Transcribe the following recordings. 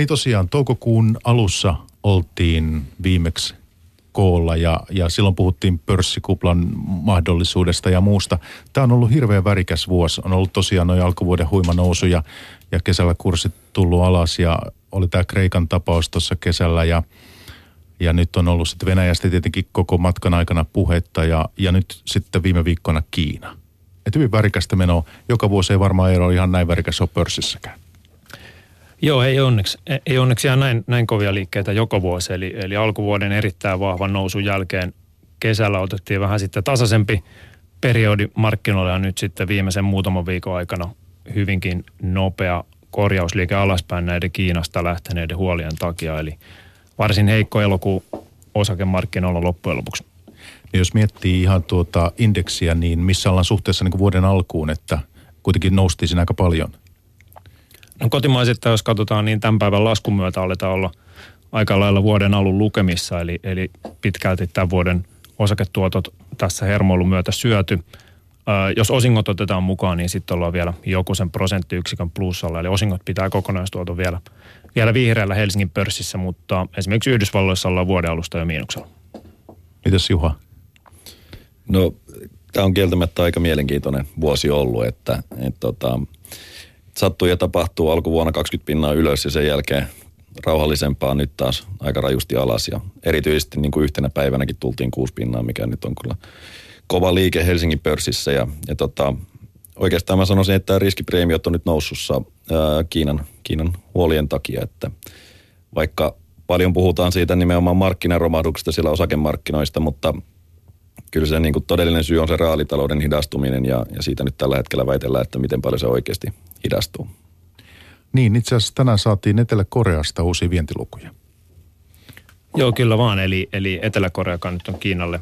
Niin tosiaan toukokuun alussa oltiin viimeksi koolla ja, ja silloin puhuttiin pörssikuplan mahdollisuudesta ja muusta. Tämä on ollut hirveän värikäs vuosi. On ollut tosiaan noin alkuvuoden huima nousu ja, ja kesällä kurssit tullut alas ja oli tämä Kreikan tapaus tuossa kesällä ja, ja nyt on ollut sitten Venäjästä tietenkin koko matkan aikana puhetta ja, ja nyt sitten viime viikkona Kiina. Et hyvin värikästä menoa. Joka vuosi ei varmaan ero ihan näin värikäs ole pörssissäkään. Joo, ei onneksi, ei onneksi ihan näin, näin kovia liikkeitä joka vuosi. Eli, eli alkuvuoden erittäin vahvan nousun jälkeen kesällä otettiin vähän sitten tasaisempi periodi markkinoilla ja nyt sitten viimeisen muutaman viikon aikana hyvinkin nopea korjausliike alaspäin näiden Kiinasta lähteneiden huolien takia. Eli varsin heikko elokuu osakemarkkinoilla loppujen lopuksi. Niin jos miettii ihan tuota indeksiä, niin missä ollaan suhteessa niin kuin vuoden alkuun, että kuitenkin noustiin siinä aika paljon? No kotimaiset, jos katsotaan, niin tämän päivän laskun myötä aletaan olla aika lailla vuoden alun lukemissa, eli, eli pitkälti tämän vuoden osaketuotot tässä hermoilun myötä syöty. Jos osingot otetaan mukaan, niin sitten ollaan vielä joku sen prosenttiyksikön plussalla, eli osingot pitää kokonaistuoton vielä, vielä vihreällä Helsingin pörssissä, mutta esimerkiksi Yhdysvalloissa ollaan vuoden alusta jo miinuksella. Mitäs Juha? No, tämä on kieltämättä aika mielenkiintoinen vuosi ollut, että, että tota, sattuu ja tapahtuu alkuvuonna 20 pinnaa ylös ja sen jälkeen rauhallisempaa nyt taas aika rajusti alas. Ja erityisesti niin kuin yhtenä päivänäkin tultiin kuusi pinnaa, mikä nyt on kyllä kova liike Helsingin pörssissä. Ja, ja tota, oikeastaan mä sanoisin, että riskipreemiot on nyt noussussa ää, Kiinan, Kiinan huolien takia, että vaikka paljon puhutaan siitä nimenomaan markkinaromahduksesta siellä osakemarkkinoista, mutta kyllä se niin kuin todellinen syy on se reaalitalouden hidastuminen ja, ja siitä nyt tällä hetkellä väitellään, että miten paljon se oikeasti hidastuu. Niin, itse asiassa tänään saatiin Etelä-Koreasta uusia vientilukuja. Joo, kyllä vaan. Eli, eli Etelä-Korea, joka nyt on Kiinalle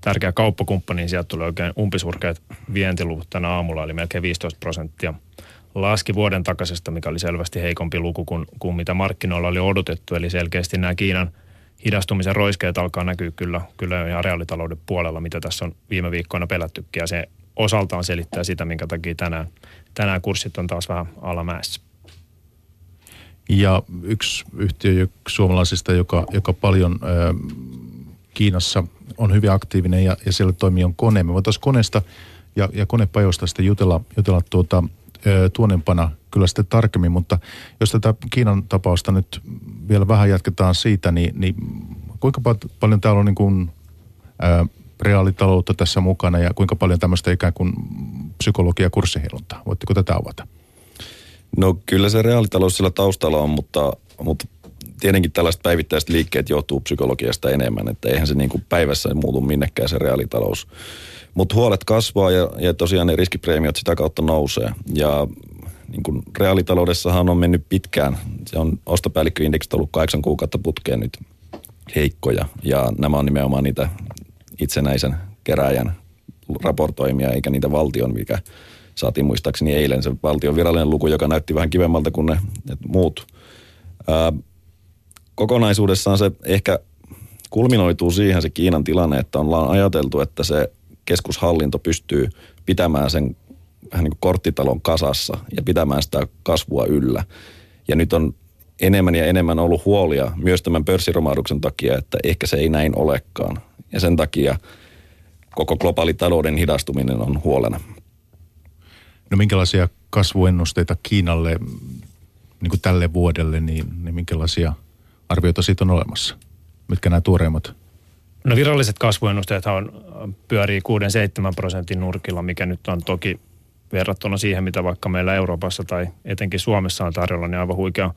tärkeä kauppakumppani, niin sieltä tulee oikein umpisurkeat vientiluvut tänä aamulla, eli melkein 15 prosenttia. Laski vuoden takaisesta, mikä oli selvästi heikompi luku kuin, kuin mitä markkinoilla oli odotettu. Eli selkeästi nämä Kiinan hidastumisen roiskeet alkaa näkyä kyllä, kyllä ihan reaalitalouden puolella, mitä tässä on viime viikkoina pelättykin. Ja se osaltaan selittää sitä, minkä takia tänään, tänään kurssit on taas vähän alamäessä. Ja yksi yhtiö suomalaisista, joka, joka paljon ö, Kiinassa on hyvin aktiivinen ja, ja siellä toimii on kone. Me voitaisiin koneesta ja, ja konepajoista sitten jutella, jutella tuota, ö, tuonempana kyllä sitten tarkemmin, mutta jos tätä Kiinan tapausta nyt vielä vähän jatketaan siitä, niin, niin kuinka paljon täällä on niin kuin, ö, reaalitaloutta tässä mukana ja kuinka paljon tämmöistä ikään kuin psykologia kurssiheiluntaa? Voitteko tätä avata? No kyllä se reaalitalous sillä taustalla on, mutta, mutta tietenkin tällaiset päivittäiset liikkeet johtuu psykologiasta enemmän, että eihän se niin kuin päivässä muutu minnekään se reaalitalous. Mutta huolet kasvaa ja, ja tosiaan ne riskipreemiot sitä kautta nousee. Ja niin kuin reaalitaloudessahan on mennyt pitkään. Se on ostopäällikköindeksit ollut kahdeksan kuukautta putkeen nyt heikkoja. Ja nämä on nimenomaan niitä itsenäisen keräjän raportoimia, eikä niitä valtion, mikä saatiin muistaakseni eilen se valtion virallinen luku, joka näytti vähän kivemmalta kuin ne, ne muut. Ää, kokonaisuudessaan se ehkä kulminoituu siihen se Kiinan tilanne, että ollaan ajateltu, että se keskushallinto pystyy pitämään sen vähän niin kuin korttitalon kasassa ja pitämään sitä kasvua yllä. Ja nyt on enemmän ja enemmän ollut huolia myös tämän pörssiromahduksen takia, että ehkä se ei näin olekaan. Ja sen takia koko globaali talouden hidastuminen on huolena. No minkälaisia kasvuennusteita Kiinalle niin kuin tälle vuodelle, niin, niin minkälaisia arvioita siitä on olemassa? Mitkä nämä tuoreimmat? No viralliset kasvuennusteet on, pyörii 6-7 prosentin nurkilla, mikä nyt on toki verrattuna siihen, mitä vaikka meillä Euroopassa tai etenkin Suomessa on tarjolla, niin aivan huikean,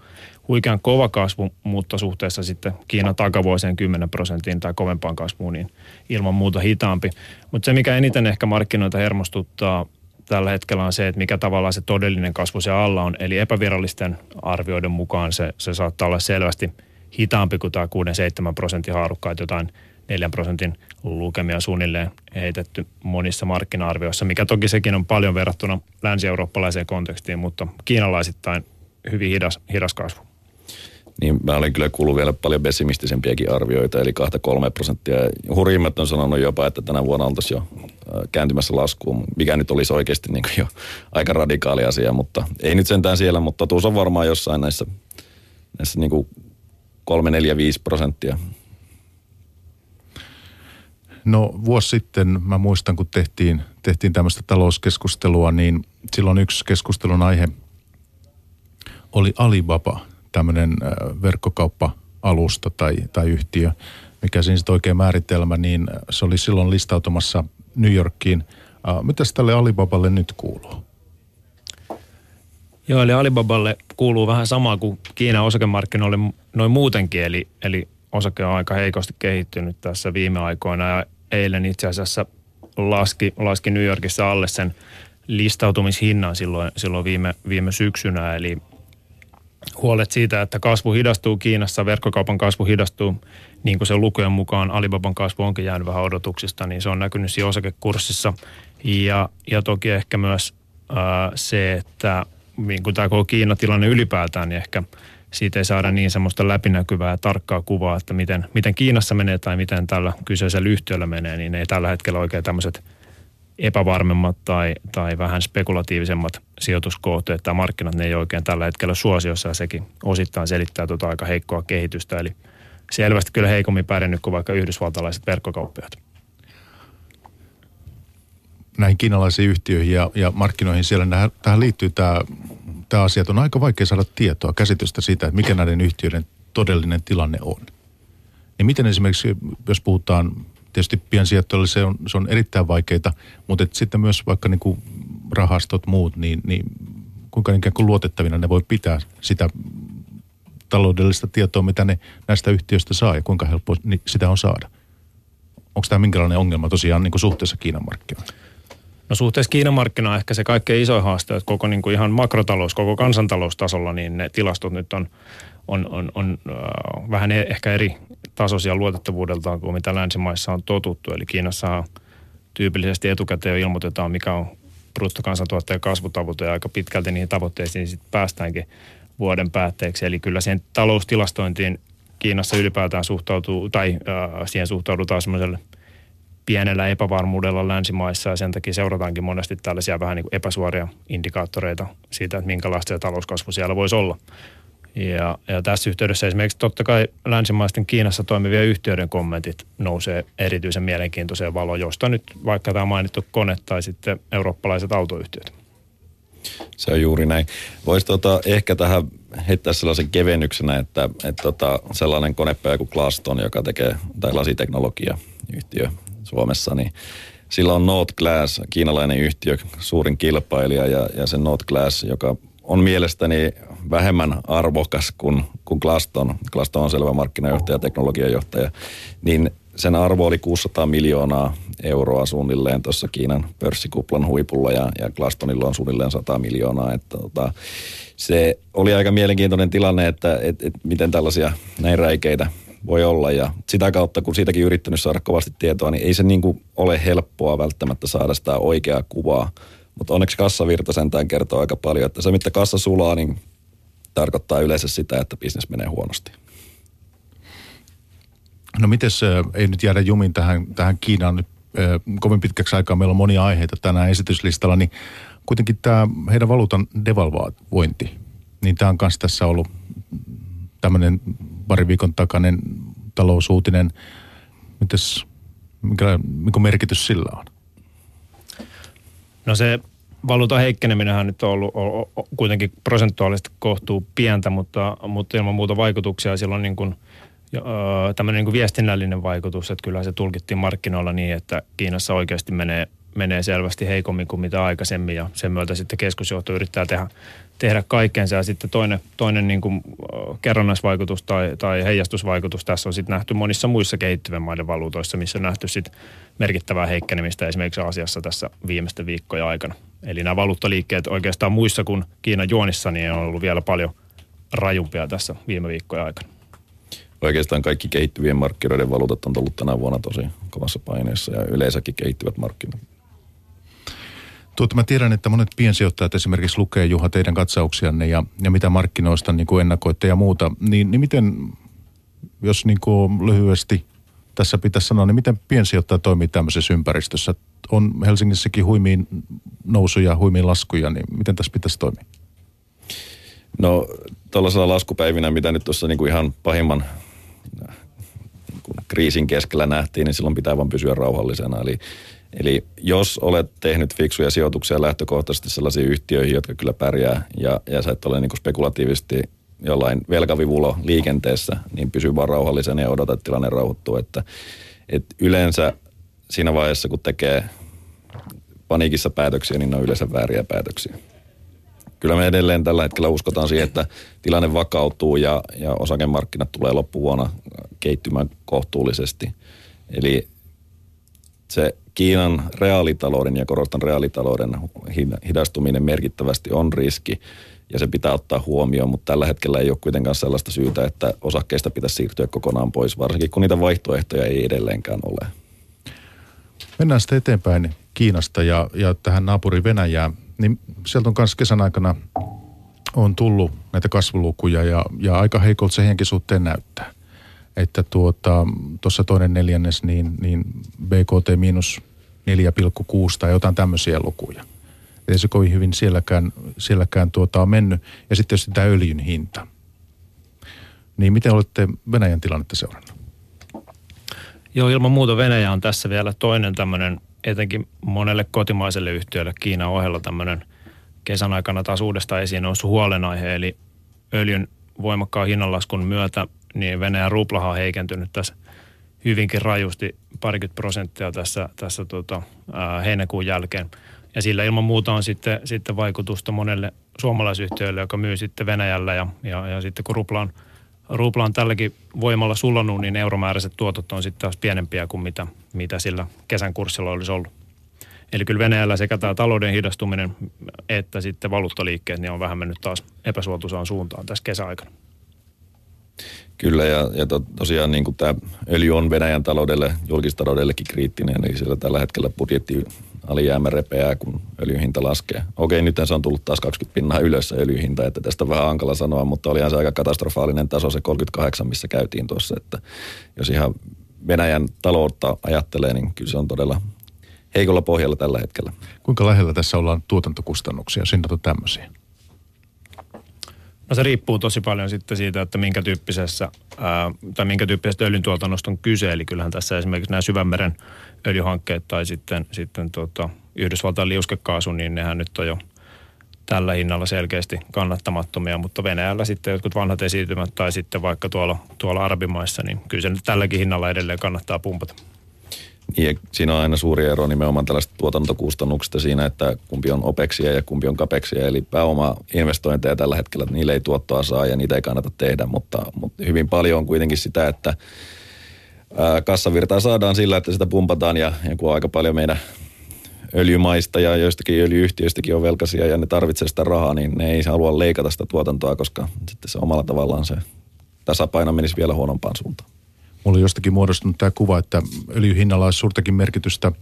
huikean kova kasvu, mutta suhteessa sitten Kiinan takavuosien 10 prosenttiin tai kovempaan kasvuun, niin ilman muuta hitaampi. Mutta se, mikä eniten ehkä markkinoita hermostuttaa tällä hetkellä on se, että mikä tavallaan se todellinen kasvu se alla on. Eli epävirallisten arvioiden mukaan se, se saattaa olla selvästi hitaampi kuin tämä 6-7 prosentin haarukka, että jotain 4 prosentin lukemia suunnilleen heitetty monissa markkina-arvioissa, mikä toki sekin on paljon verrattuna länsi-eurooppalaiseen kontekstiin, mutta kiinalaisittain hyvin hidas, hidas kasvu. Niin mä olen kyllä kuullut vielä paljon pessimistisempiäkin arvioita, eli 2-3 prosenttia. Hurjimmat on sanonut jopa, että tänä vuonna oltaisiin jo kääntymässä laskuun, mikä nyt olisi oikeasti niin jo aika radikaali asia, mutta ei nyt sentään siellä, mutta totuus on varmaan jossain näissä näissä niin kuin 3, 4, 5 prosenttia. No vuosi sitten mä muistan, kun tehtiin, tehtiin tämmöistä talouskeskustelua, niin silloin yksi keskustelun aihe oli Alibaba, tämmöinen verkkokauppa-alusta tai, tai yhtiö, mikä siinä sitten oikein määritelmä, niin se oli silloin listautumassa New Yorkiin. Mitäs tälle Alibaballe nyt kuuluu? Joo, eli Alibaballe kuuluu vähän samaa kuin Kiinan osakemarkkinoille noin muutenkin, eli, eli osake on aika heikosti kehittynyt tässä viime aikoina ja eilen itse asiassa laski, laski New Yorkissa alle sen listautumishinnan silloin, silloin viime, viime syksynä, eli huolet siitä, että kasvu hidastuu Kiinassa, verkkokaupan kasvu hidastuu, niin kuin se lukujen mukaan Alibaban kasvu onkin jäänyt vähän odotuksista, niin se on näkynyt siinä osakekurssissa. Ja, ja toki ehkä myös ää, se, että niin kuin tämä koko Kiina-tilanne ylipäätään, niin ehkä siitä ei saada niin semmoista läpinäkyvää ja tarkkaa kuvaa, että miten, miten Kiinassa menee tai miten tällä kyseisellä yhtiöllä menee, niin ei tällä hetkellä oikein tämmöiset epävarmemmat tai, tai vähän spekulatiivisemmat sijoituskohteet tai markkinat, ne ei oikein tällä hetkellä suosiossa ja sekin osittain selittää tuota aika heikkoa kehitystä. Eli selvästi kyllä heikommin pärjännyt kuin vaikka yhdysvaltalaiset verkkokauppiaat. Näihin kiinalaisiin yhtiöihin ja, ja markkinoihin siellä, tähän liittyy tämä tämä asia, että on aika vaikea saada tietoa, käsitystä siitä, että mikä näiden yhtiöiden todellinen tilanne on. Niin miten esimerkiksi, jos puhutaan, tietysti piensijoittajille se on, se on erittäin vaikeita, mutta sitten myös vaikka niin kuin rahastot muut, niin, niin kuinka ikään kuin luotettavina ne voi pitää sitä taloudellista tietoa, mitä ne näistä yhtiöistä saa ja kuinka helppo sitä on saada. Onko tämä minkälainen ongelma tosiaan niin kuin suhteessa Kiinan markkinoihin? No suhteessa Kiinan markkinaan ehkä se kaikkein isoin haaste, että koko niin kuin ihan makrotalous, koko kansantaloustasolla, niin ne tilastot nyt on, on, on, on äh, vähän e- ehkä eri tasoisia luotettavuudeltaan kuin mitä länsimaissa on totuttu. Eli Kiinassa tyypillisesti etukäteen ilmoitetaan, mikä on bruttokansantuotteen kasvutavoite ja aika pitkälti niihin tavoitteisiin sitten päästäänkin vuoden päätteeksi. Eli kyllä siihen taloustilastointiin Kiinassa ylipäätään suhtautuu, tai äh, siihen suhtaudutaan semmoiselle – pienellä epävarmuudella länsimaissa ja sen takia seurataankin monesti tällaisia vähän niin kuin epäsuoria indikaattoreita siitä, että minkälaista talouskasvu siellä voisi olla. Ja, ja tässä yhteydessä esimerkiksi totta kai länsimaisten Kiinassa toimivien yhtiöiden kommentit nousee erityisen mielenkiintoiseen valoon, josta nyt vaikka tämä mainittu kone tai sitten eurooppalaiset autoyhtiöt. Se on juuri näin. Voisi tota, ehkä tähän heittää sellaisen kevennyksenä, että, että tota, sellainen konepäivä kuin Glaston, joka tekee, tai lasiteknologia yhtiö, Suomessa, niin sillä on Note Glass, kiinalainen yhtiö, suurin kilpailija ja, ja se Note Glass, joka on mielestäni vähemmän arvokas kuin, kuin Glaston. Glaston on selvä markkinajohtaja ja teknologiajohtaja. Niin sen arvo oli 600 miljoonaa euroa suunnilleen tuossa Kiinan pörssikuplan huipulla ja, ja Glastonilla on suunnilleen 100 miljoonaa. Että, tota, se oli aika mielenkiintoinen tilanne, että et, et, miten tällaisia näin räikeitä voi olla ja sitä kautta, kun siitäkin yrittänyt saada kovasti tietoa, niin ei se niin kuin ole helppoa välttämättä saada sitä oikeaa kuvaa. Mutta onneksi kassavirta sentään kertoo aika paljon, että se mitä kassa sulaa, niin tarkoittaa yleensä sitä, että bisnes menee huonosti. No miten ei nyt jäädä jumin tähän, tähän Kiinaan nyt kovin pitkäksi aikaa. Meillä on monia aiheita tänään esityslistalla, niin kuitenkin tämä heidän valuutan devalvointi, niin tämä on myös tässä ollut tämmöinen pari viikon takainen talousuutinen. Mites, mikä, mikä merkitys sillä on? No se valuutan heikkeneminen nyt on ollut on, kuitenkin prosentuaalisesti kohtuu pientä, mutta, mutta ilman muuta vaikutuksia sillä on niin kuin, tämmöinen niin kuin viestinnällinen vaikutus, että kyllä se tulkittiin markkinoilla niin, että Kiinassa oikeasti menee, menee selvästi heikommin kuin mitä aikaisemmin ja sen myötä sitten keskusjohto yrittää tehdä tehdä kaikkensa. Ja sitten toinen, toinen niin kuin kerrannaisvaikutus tai, tai heijastusvaikutus tässä on sitten nähty monissa muissa kehittyvien maiden valuutoissa, missä on nähty sitten merkittävää heikkenemistä esimerkiksi Aasiassa tässä viimeisten viikkojen aikana. Eli nämä valuuttaliikkeet oikeastaan muissa kuin Kiinan juonissa niin on ollut vielä paljon rajumpia tässä viime viikkojen aikana. Oikeastaan kaikki kehittyvien markkinoiden valuutat on tullut tänä vuonna tosi kovassa paineessa ja yleensäkin kehittyvät markkinat. Tuota, mä tiedän, että monet piensijoittajat esimerkiksi lukee Juha teidän katsauksianne ja, ja mitä markkinoista niin kuin ennakoitte ja muuta. Niin, niin miten, jos niin kuin lyhyesti tässä pitäisi sanoa, niin miten piensijoittaja toimii tämmöisessä ympäristössä? On Helsingissäkin huimiin nousuja, huimiin laskuja, niin miten tässä pitäisi toimia? No tuollaisella laskupäivinä, mitä nyt tuossa niinku ihan pahimman niinku kriisin keskellä nähtiin, niin silloin pitää vaan pysyä rauhallisena. Eli, eli jos olet tehnyt fiksuja sijoituksia lähtökohtaisesti sellaisiin yhtiöihin, jotka kyllä pärjää, ja, ja sä et ole niinku spekulatiivisesti jollain velkavivulo liikenteessä, niin pysy vaan rauhallisena ja odota, että tilanne rauhoittuu. Että, et yleensä siinä vaiheessa, kun tekee paniikissa päätöksiä, niin ne on yleensä vääriä päätöksiä. Kyllä me edelleen tällä hetkellä uskotaan siihen, että tilanne vakautuu ja, ja osakemarkkinat tulee loppuvuonna keittymään kohtuullisesti. Eli se Kiinan reaalitalouden ja korostan reaalitalouden hidastuminen merkittävästi on riski ja se pitää ottaa huomioon, mutta tällä hetkellä ei ole kuitenkaan sellaista syytä, että osakkeista pitäisi siirtyä kokonaan pois, varsinkin kun niitä vaihtoehtoja ei edelleenkään ole. Mennään sitten eteenpäin Kiinasta ja, ja tähän naapuri Venäjään. Niin sieltä on myös kesän aikana on tullut näitä kasvulukuja ja, ja aika heikolta se suhteen näyttää. Että tuota, toinen neljännes, niin, niin BKT miinus 4,6 tai jotain tämmöisiä lukuja. Ei se kovin hyvin sielläkään, sielläkään tuota on mennyt. Ja sitten tietysti tämä öljyn hinta. Niin miten olette Venäjän tilannetta seurannut? Joo, ilman muuta Venäjä on tässä vielä toinen tämmöinen, etenkin monelle kotimaiselle yhtiölle Kiinan ohella tämmöinen kesän aikana taas uudestaan esiin noussut huolenaihe, eli öljyn voimakkaan hinnanlaskun myötä niin Venäjän ruplaha on heikentynyt tässä hyvinkin rajusti parikymmentä prosenttia tässä, tässä tota, ää, heinäkuun jälkeen. Ja sillä ilman muuta on sitten, sitten vaikutusta monelle suomalaisyhtiölle, joka myy sitten Venäjällä ja, ja, ja sitten kun rupla on, rupla on tälläkin voimalla sullanut, niin euromääräiset tuotot on sitten taas pienempiä kuin mitä, mitä sillä kesän kurssilla olisi ollut. Eli kyllä Venäjällä sekä tämä talouden hidastuminen että sitten valuuttaliikkeet niin on vähän mennyt taas epäsuotuisaan suuntaan tässä kesäaikana. Kyllä, ja, ja to, tosiaan niin kuin tämä öljy on Venäjän taloudelle, julkistaloudellekin kriittinen, eli siellä tällä hetkellä budjetti alijäämä repeää, kun öljyhinta laskee. Okei, nyt se on tullut taas 20 pinnaa ylös öljyhinta, että tästä on vähän hankala sanoa, mutta olihan se aika katastrofaalinen taso se 38, missä käytiin tuossa, että jos ihan Venäjän taloutta ajattelee, niin kyllä se on todella heikolla pohjalla tällä hetkellä. Kuinka lähellä tässä ollaan tuotantokustannuksia, sinne tämmöisiä? No se riippuu tosi paljon sitten siitä, että minkä tyyppisessä, ää, tai minkä tyyppisestä öljyntuotannosta on kyse. Eli kyllähän tässä esimerkiksi nämä syvänmeren öljyhankkeet tai sitten, sitten tuota, Yhdysvaltain liuskekaasu, niin nehän nyt on jo tällä hinnalla selkeästi kannattamattomia, mutta Venäjällä sitten jotkut vanhat esiintymät tai sitten vaikka tuolla, tuolla arabimaissa, niin kyllä se nyt tälläkin hinnalla edelleen kannattaa pumpata. Niin, siinä on aina suuri ero nimenomaan tällaista tuotantokustannuksista siinä, että kumpi on OPEXia ja kumpi on CAPEXia. Eli pääoma-investointeja tällä hetkellä, että niille ei tuottoa saa ja niitä ei kannata tehdä, mutta, mutta hyvin paljon on kuitenkin sitä, että kassavirtaa saadaan sillä, että sitä pumpataan ja, ja kun aika paljon meidän öljymaista ja joistakin öljyyhtiöistäkin on velkaisia ja ne tarvitsee sitä rahaa, niin ne ei halua leikata sitä tuotantoa, koska sitten se omalla tavallaan se tasapaino menisi vielä huonompaan suuntaan. Mulla on jostakin muodostunut tämä kuva, että öljyhinnalla olisi suurtakin merkitystä äh,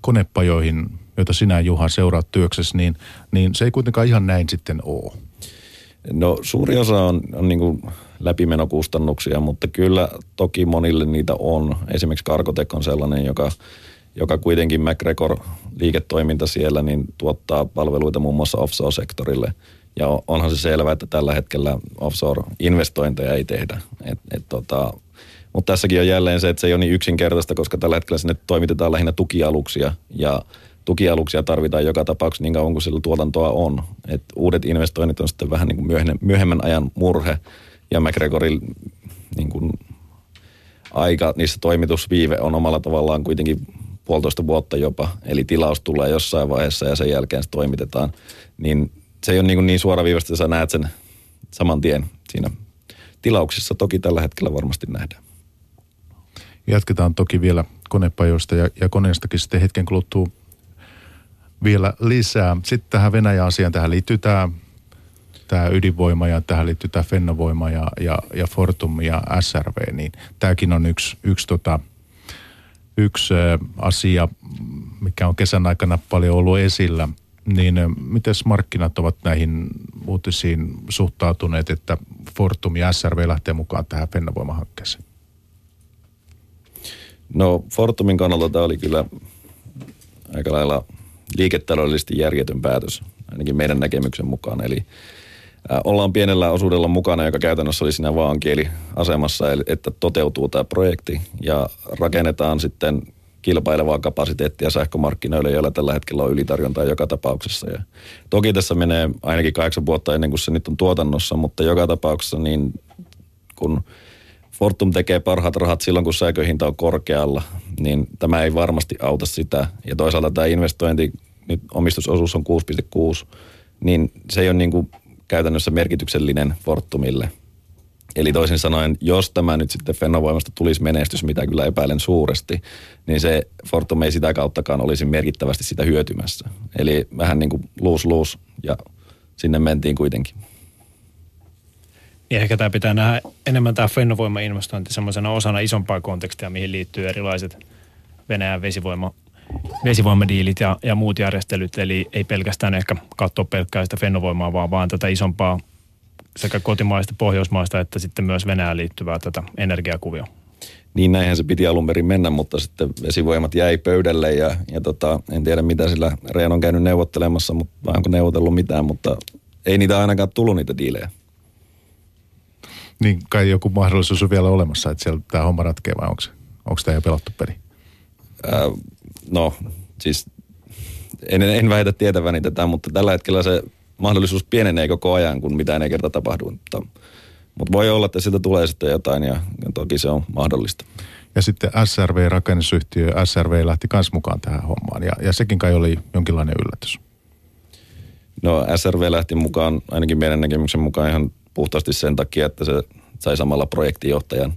konepajoihin, joita sinä Juha seuraat työksessä, niin, niin se ei kuitenkaan ihan näin sitten ole. No suuri osa on, on niin kuin läpimenokustannuksia, mutta kyllä toki monille niitä on. Esimerkiksi Karkotek on sellainen, joka, joka kuitenkin MacGregor liiketoiminta siellä niin tuottaa palveluita muun muassa offshore-sektorille. Ja onhan se selvää, että tällä hetkellä offshore-investointeja ei tehdä. Et, et tota, mutta tässäkin on jälleen se, että se ei ole niin yksinkertaista, koska tällä hetkellä sinne toimitetaan lähinnä tukialuksia ja tukialuksia tarvitaan joka tapauksessa niin kauan kuin sillä tuotantoa on. Et uudet investoinnit on sitten vähän niin kuin myöhemmän ajan murhe ja McGregorin niin kuin aika, niissä toimitusviive on omalla tavallaan kuitenkin puolitoista vuotta jopa, eli tilaus tulee jossain vaiheessa ja sen jälkeen se toimitetaan, niin se ei ole niin, kuin niin suoraviivasta, että sä näet sen saman tien siinä tilauksissa. Toki tällä hetkellä varmasti nähdään. Jatketaan toki vielä konepajoista ja, ja koneestakin sitten hetken kuluttua vielä lisää. Sitten tähän Venäjä-asiaan, tähän liittyy tämä, tämä ydinvoima ja tähän liittyy tämä Fennovoima ja, ja, ja Fortum ja SRV, niin tämäkin on yksi, yksi, tota, yksi asia, mikä on kesän aikana paljon ollut esillä. Niin miten markkinat ovat näihin uutisiin suhtautuneet, että Fortum ja SRV lähtee mukaan tähän Fennovoima-hankkeeseen? No Fortumin kannalta tämä oli kyllä aika lailla liiketaloudellisesti järjetön päätös, ainakin meidän näkemyksen mukaan. Eli ollaan pienellä osuudella mukana, joka käytännössä oli siinä vaan kieliasemassa, että toteutuu tämä projekti ja rakennetaan sitten kilpailevaa kapasiteettia sähkömarkkinoille, joilla tällä hetkellä on ylitarjontaa joka tapauksessa. Ja toki tässä menee ainakin kahdeksan vuotta ennen kuin se nyt on tuotannossa, mutta joka tapauksessa niin kun Fortum tekee parhaat rahat silloin, kun sähköhinta on korkealla, niin tämä ei varmasti auta sitä. Ja toisaalta tämä investointi, nyt omistusosuus on 6,6, niin se ei ole niin kuin käytännössä merkityksellinen Fortumille. Eli toisin sanoen, jos tämä nyt sitten Fennovoimasta tulisi menestys, mitä kyllä epäilen suuresti, niin se Fortum ei sitä kauttakaan olisi merkittävästi sitä hyötymässä. Eli vähän niin kuin luus luus ja sinne mentiin kuitenkin. Ja ehkä tämä pitää nähdä enemmän tämä Fennovoima-investointi semmoisena osana isompaa kontekstia, mihin liittyy erilaiset Venäjän vesivoima, vesivoimadiilit ja, ja muut järjestelyt. Eli ei pelkästään ehkä katsoa pelkkää sitä Fennovoimaa, vaan, vaan tätä isompaa sekä kotimaista, pohjoismaista että sitten myös Venäjään liittyvää tätä energiakuvia. Niin näinhän se piti alun perin mennä, mutta sitten vesivoimat jäi pöydälle ja, ja tota, en tiedä mitä sillä Rean on käynyt neuvottelemassa, mutta, onko neuvotellut mitään, mutta ei niitä ainakaan tullut niitä diilejä. Niin kai joku mahdollisuus on vielä olemassa, että siellä tämä homma ratkee vai onko, onko tämä jo pelattu peli? Äh, no siis en, en väitä tietäväni tätä, mutta tällä hetkellä se mahdollisuus pienenee koko ajan, kun mitään ei kerta tapahdu. Mutta, mutta voi olla, että siitä tulee sitten jotain ja, ja toki se on mahdollista. Ja sitten SRV-rakennusyhtiö, SRV lähti myös mukaan tähän hommaan ja, ja sekin kai oli jonkinlainen yllätys. No SRV lähti mukaan ainakin meidän näkemyksen mukaan ihan puhtaasti sen takia, että se sai samalla projektijohtajan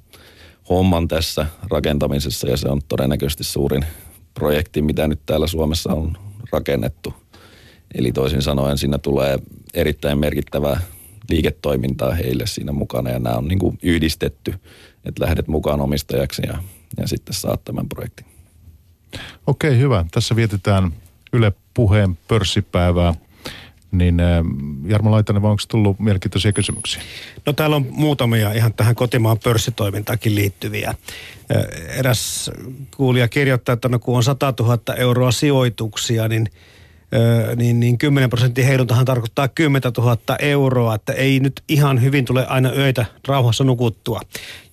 homman tässä rakentamisessa ja se on todennäköisesti suurin projekti, mitä nyt täällä Suomessa on rakennettu. Eli toisin sanoen siinä tulee erittäin merkittävää liiketoimintaa heille siinä mukana ja nämä on niin kuin yhdistetty, että lähdet mukaan omistajaksi ja, ja sitten saat tämän projektin. Okei, hyvä. Tässä vietetään Yle Puheen pörssipäivää. Niin Jarmo Laitanen, onko tullut mielenkiintoisia kysymyksiä? No täällä on muutamia ihan tähän kotimaan pörssitoimintaankin liittyviä. Eräs kuulija kirjoittaa, että no kun on 100 000 euroa sijoituksia, niin niin, niin 10 prosentin heiluntahan tarkoittaa 10 000 euroa, että ei nyt ihan hyvin tule aina öitä rauhassa nukuttua.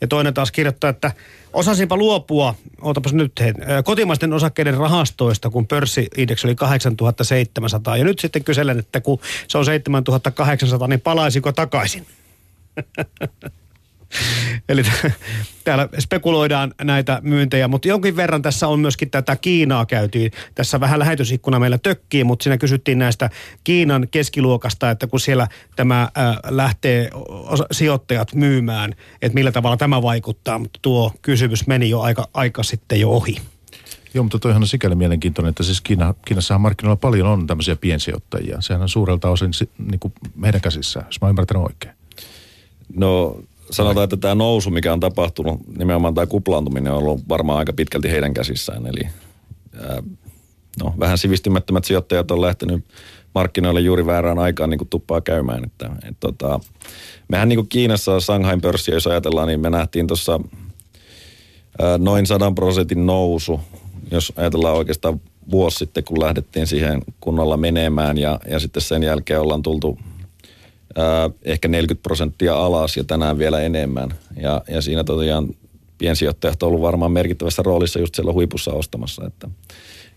Ja toinen taas kirjoittaa, että osasinpa luopua, ootapas nyt hei, kotimaisten osakkeiden rahastoista, kun pörssiindeksi oli 8700. Ja nyt sitten kyselen, että kun se on 7800, niin palaisiko takaisin? Eli täällä spekuloidaan näitä myyntejä, mutta jonkin verran tässä on myöskin tätä Kiinaa käytiin. Tässä vähän lähetysikkuna meillä tökkii, mutta siinä kysyttiin näistä Kiinan keskiluokasta, että kun siellä tämä äh, lähtee osa, sijoittajat myymään, että millä tavalla tämä vaikuttaa, mutta tuo kysymys meni jo aika, aika sitten jo ohi. Joo, mutta toihan on sikäli mielenkiintoinen, että siis Kiina, Kiinassahan markkinoilla paljon on tämmöisiä piensijoittajia. Sehän on suurelta osin niin kuin meidän käsissä, jos mä ymmärtän oikein. No sanotaan, että tämä nousu, mikä on tapahtunut, nimenomaan tämä kuplaantuminen on ollut varmaan aika pitkälti heidän käsissään. Eli ää, no, vähän sivistymättömät sijoittajat on lähtenyt markkinoille juuri väärään aikaan niin kuin tuppaa käymään. Että, et, tota, mehän niin kuin Kiinassa Shanghain pörssiä, jos ajatellaan, niin me nähtiin tuossa noin 100 prosentin nousu, jos ajatellaan oikeastaan vuosi sitten, kun lähdettiin siihen kunnolla menemään ja, ja sitten sen jälkeen ollaan tultu ehkä 40 prosenttia alas ja tänään vielä enemmän. Ja, ja siinä tosiaan piensijoittajat on ollut varmaan merkittävässä roolissa just siellä huipussa ostamassa. Että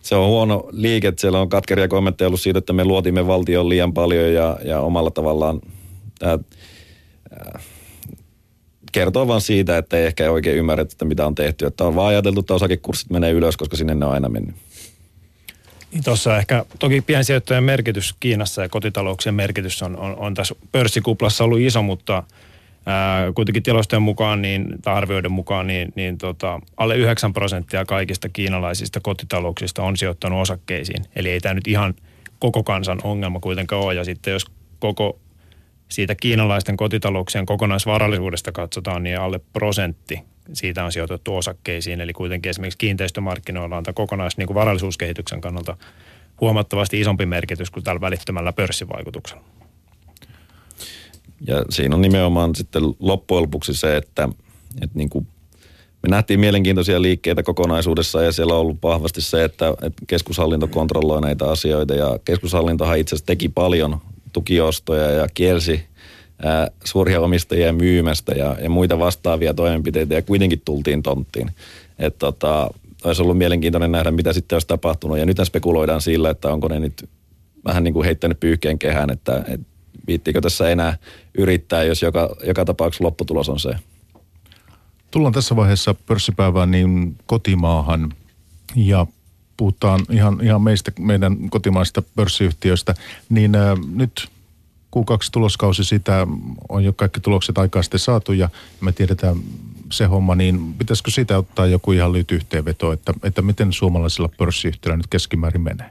se on huono liike, että siellä on katkeria kommentteja ollut siitä, että me luotimme valtion liian paljon ja, ja omalla tavallaan tämä, kertoo vaan siitä, että ei ehkä oikein ymmärrä, että mitä on tehty. Että on vaan ajateltu, että osakekurssit menee ylös, koska sinne ne on aina mennyt. Niin tuossa ehkä toki piensijoittajien merkitys Kiinassa ja kotitalouksien merkitys on, on, on tässä pörssikuplassa ollut iso, mutta ää, kuitenkin tilastojen mukaan niin, tai arvioiden mukaan niin, niin tota, alle 9 prosenttia kaikista kiinalaisista kotitalouksista on sijoittanut osakkeisiin. Eli ei tämä nyt ihan koko kansan ongelma kuitenkaan ole. Ja sitten jos koko siitä kiinalaisten kotitalouksien kokonaisvarallisuudesta katsotaan, niin alle prosentti siitä on sijoitettu osakkeisiin. Eli kuitenkin esimerkiksi kiinteistömarkkinoilla on tämä kokonais niin kuin varallisuuskehityksen kannalta huomattavasti isompi merkitys kuin tällä välittömällä pörssivaikutuksella. Ja siinä on nimenomaan sitten loppujen lopuksi se, että, että niin kuin me nähtiin mielenkiintoisia liikkeitä kokonaisuudessa ja siellä on ollut vahvasti se, että, että keskushallinto kontrolloi näitä asioita ja keskushallintohan itse asiassa teki paljon tukiostoja ja kielsi suuria omistajia myymästä ja, ja muita vastaavia toimenpiteitä ja kuitenkin tultiin tonttiin. Että tota, olisi ollut mielenkiintoinen nähdä, mitä sitten olisi tapahtunut. Ja nyt spekuloidaan sillä, että onko ne nyt vähän niin kuin heittänyt pyyhkeen kehään, että, että viittiikö tässä enää yrittää, jos joka, joka tapauksessa lopputulos on se. Tullaan tässä vaiheessa pörssipäivään niin kotimaahan ja puhutaan ihan, ihan meistä, meidän kotimaista pörssiyhtiöistä, niin ää, nyt Q2 tuloskausi sitä on jo kaikki tulokset aikaa sitten saatu ja me tiedetään se homma, niin pitäisikö siitä ottaa joku ihan lyhyt yhteenveto, että, että miten suomalaisilla pörssiyhtiöillä nyt keskimäärin menee?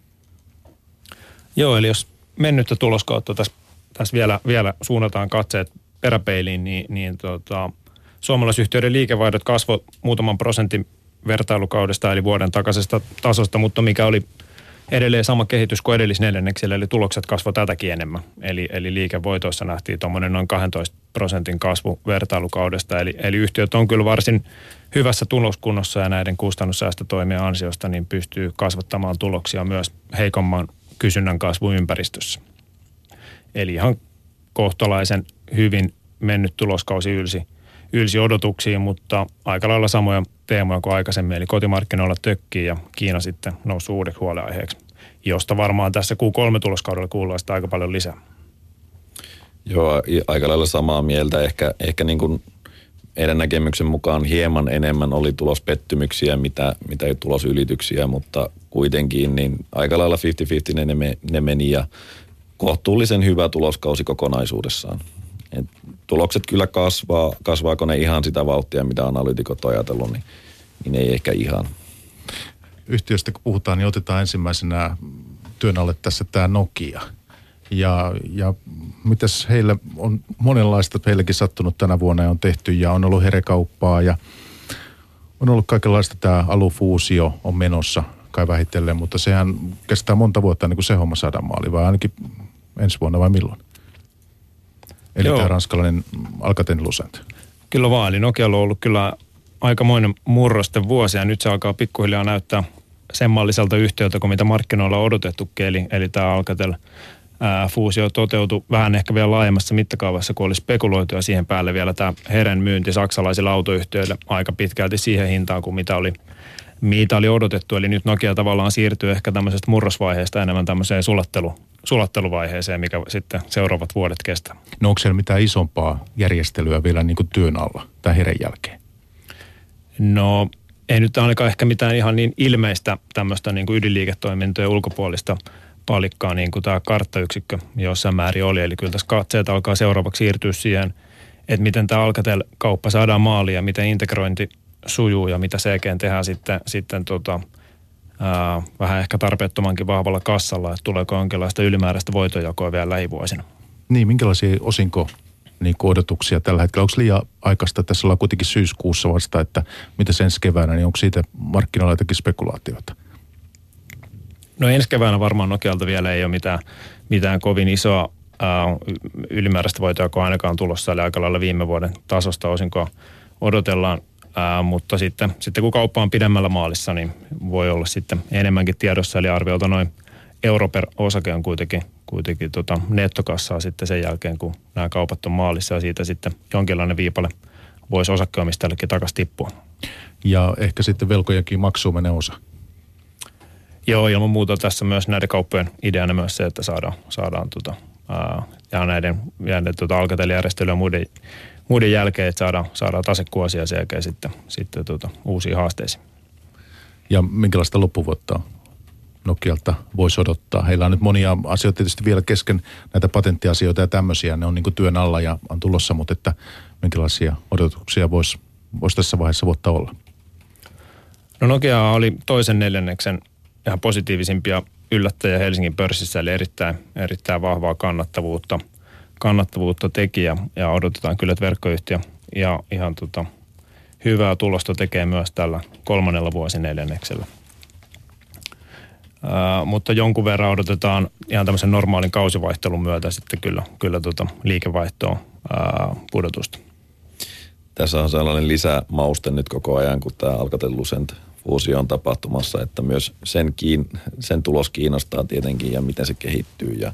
Joo, eli jos mennyttä tuloskautta tässä, tässä vielä, vielä suunnataan katseet peräpeiliin, niin, niin tota, suomalaisyhtiöiden liikevaihdot kasvoi muutaman prosentin vertailukaudesta eli vuoden takaisesta tasosta, mutta mikä oli edelleen sama kehitys kuin edellisneljänneksellä, eli tulokset kasvoi tätäkin enemmän. Eli, eli liikevoitoissa nähtiin tuommoinen noin 12 prosentin kasvu vertailukaudesta, eli, eli yhtiöt on kyllä varsin hyvässä tuloskunnossa ja näiden kustannussäästötoimien ansiosta niin pystyy kasvattamaan tuloksia myös heikomman kysynnän kasvuympäristössä. Eli ihan kohtalaisen hyvin mennyt tuloskausi ylsi, ylsi odotuksiin, mutta aika lailla samoja teemoja kuin aikaisemmin, eli kotimarkkinoilla tökkii ja Kiina sitten nousi uudeksi huoleaiheeksi, josta varmaan tässä Q3-tuloskaudella kuullaan sitä aika paljon lisää. Joo, aika lailla samaa mieltä. Ehkä, ehkä niin kuin meidän näkemyksen mukaan hieman enemmän oli tulospettymyksiä, mitä, mitä tulosylityksiä, mutta kuitenkin niin aika lailla 50-50 ne, ne meni ja kohtuullisen hyvä tuloskausi kokonaisuudessaan. Et tulokset kyllä kasvaa, kasvaako ne ihan sitä vauhtia, mitä analytikot on ajatellut, niin, niin ei ehkä ihan. Yhtiöstä kun puhutaan, niin otetaan ensimmäisenä työn alle tässä tämä Nokia. Ja, ja mitäs heillä on monenlaista, heillekin sattunut tänä vuonna ja on tehty ja on ollut herekauppaa ja on ollut kaikenlaista tämä alufuusio on menossa kai vähitellen, mutta sehän kestää monta vuotta ennen kuin se homma saadaan maaliin, vai ainakin ensi vuonna vai milloin? Eli Joo. tämä ranskalainen Alcatel Lucent. Kyllä vaan, eli Nokialla on ollut kyllä aikamoinen murrosten vuosi ja nyt se alkaa pikkuhiljaa näyttää sen malliselta yhtiöltä kuin mitä markkinoilla on odotettukin, eli, eli tämä Alcatel fuusio toteutui vähän ehkä vielä laajemmassa mittakaavassa kuin oli spekuloitu ja siihen päälle vielä tämä Heren myynti saksalaisille autoyhtiöille aika pitkälti siihen hintaan kuin mitä oli, mitä oli odotettu. Eli nyt Nokia tavallaan siirtyy ehkä tämmöisestä murrosvaiheesta enemmän tämmöiseen sulattelu, sulatteluvaiheeseen, mikä sitten seuraavat vuodet kestää. No onko siellä mitään isompaa järjestelyä vielä niin kuin työn alla tai Heren jälkeen? No ei nyt ainakaan ehkä mitään ihan niin ilmeistä tämmöistä niin kuin ydinliiketoimintojen ulkopuolista palikkaa niin kuin tämä karttayksikkö jossain määrin oli. Eli kyllä tässä katseet alkaa seuraavaksi siirtyä siihen, että miten tämä Alcatel-kauppa saadaan maaliin ja miten integrointi sujuu ja mitä selkeän tehdään sitten, sitten tota, ää, vähän ehkä tarpeettomankin vahvalla kassalla, että tuleeko jonkinlaista ylimääräistä voitojakoa vielä lähivuosina. Niin, minkälaisia osinko niin odotuksia tällä hetkellä? Onko liian aikaista, tässä ollaan kuitenkin syyskuussa vasta, että mitä ensi keväänä, niin onko siitä markkinoilla jotakin spekulaatioita? No ensi keväänä varmaan Nokialta vielä ei ole mitään, mitään kovin isoa ää, ylimääräistä voitoa, ainakaan tulossa, eli aika lailla viime vuoden tasosta osinkoa odotellaan. Ää, mutta sitten, sitten kun kauppa on pidemmällä maalissa, niin voi olla sitten enemmänkin tiedossa, eli arviolta noin euro per osake on kuitenkin, kuitenkin tota nettokassaa sitten sen jälkeen, kun nämä kaupat on maalissa ja siitä sitten jonkinlainen viipale voisi osakkeomistajallekin takaisin tippua. Ja ehkä sitten velkojakin maksuun menee osa. Joo, ilman muuta tässä myös näiden kauppojen ideana myös se, että saadaan, saadaan tota, ää, ja näiden, näiden tota, alkatelijärjestelyä ja muiden, muiden jälkeen, että saadaan, saadaan tasekuosia sen jälkeen sitten, sitten tota, uusiin haasteisiin. Ja minkälaista loppuvuotta Nokialta voisi odottaa? Heillä on nyt monia asioita tietysti vielä kesken, näitä patenttiasioita ja tämmöisiä, ne on niin työn alla ja on tulossa, mutta että minkälaisia odotuksia voisi, voisi tässä vaiheessa vuotta olla? No Nokia oli toisen neljänneksen ihan positiivisimpia yllättäjä Helsingin pörssissä, eli erittäin, erittäin vahvaa kannattavuutta, kannattavuutta tekijä ja odotetaan kyllä, että verkkoyhtiö ja ihan tota, hyvää tulosta tekee myös tällä kolmannella vuosineljänneksellä. Ää, mutta jonkun verran odotetaan ihan tämmöisen normaalin kausivaihtelun myötä sitten kyllä, kyllä tota liikevaihtoa pudotusta. Tässä on sellainen lisämauste nyt koko ajan, kun tämä Alcatel fuusio on tapahtumassa, että myös sen, kiin, sen tulos kiinnostaa tietenkin ja miten se kehittyy. Ja,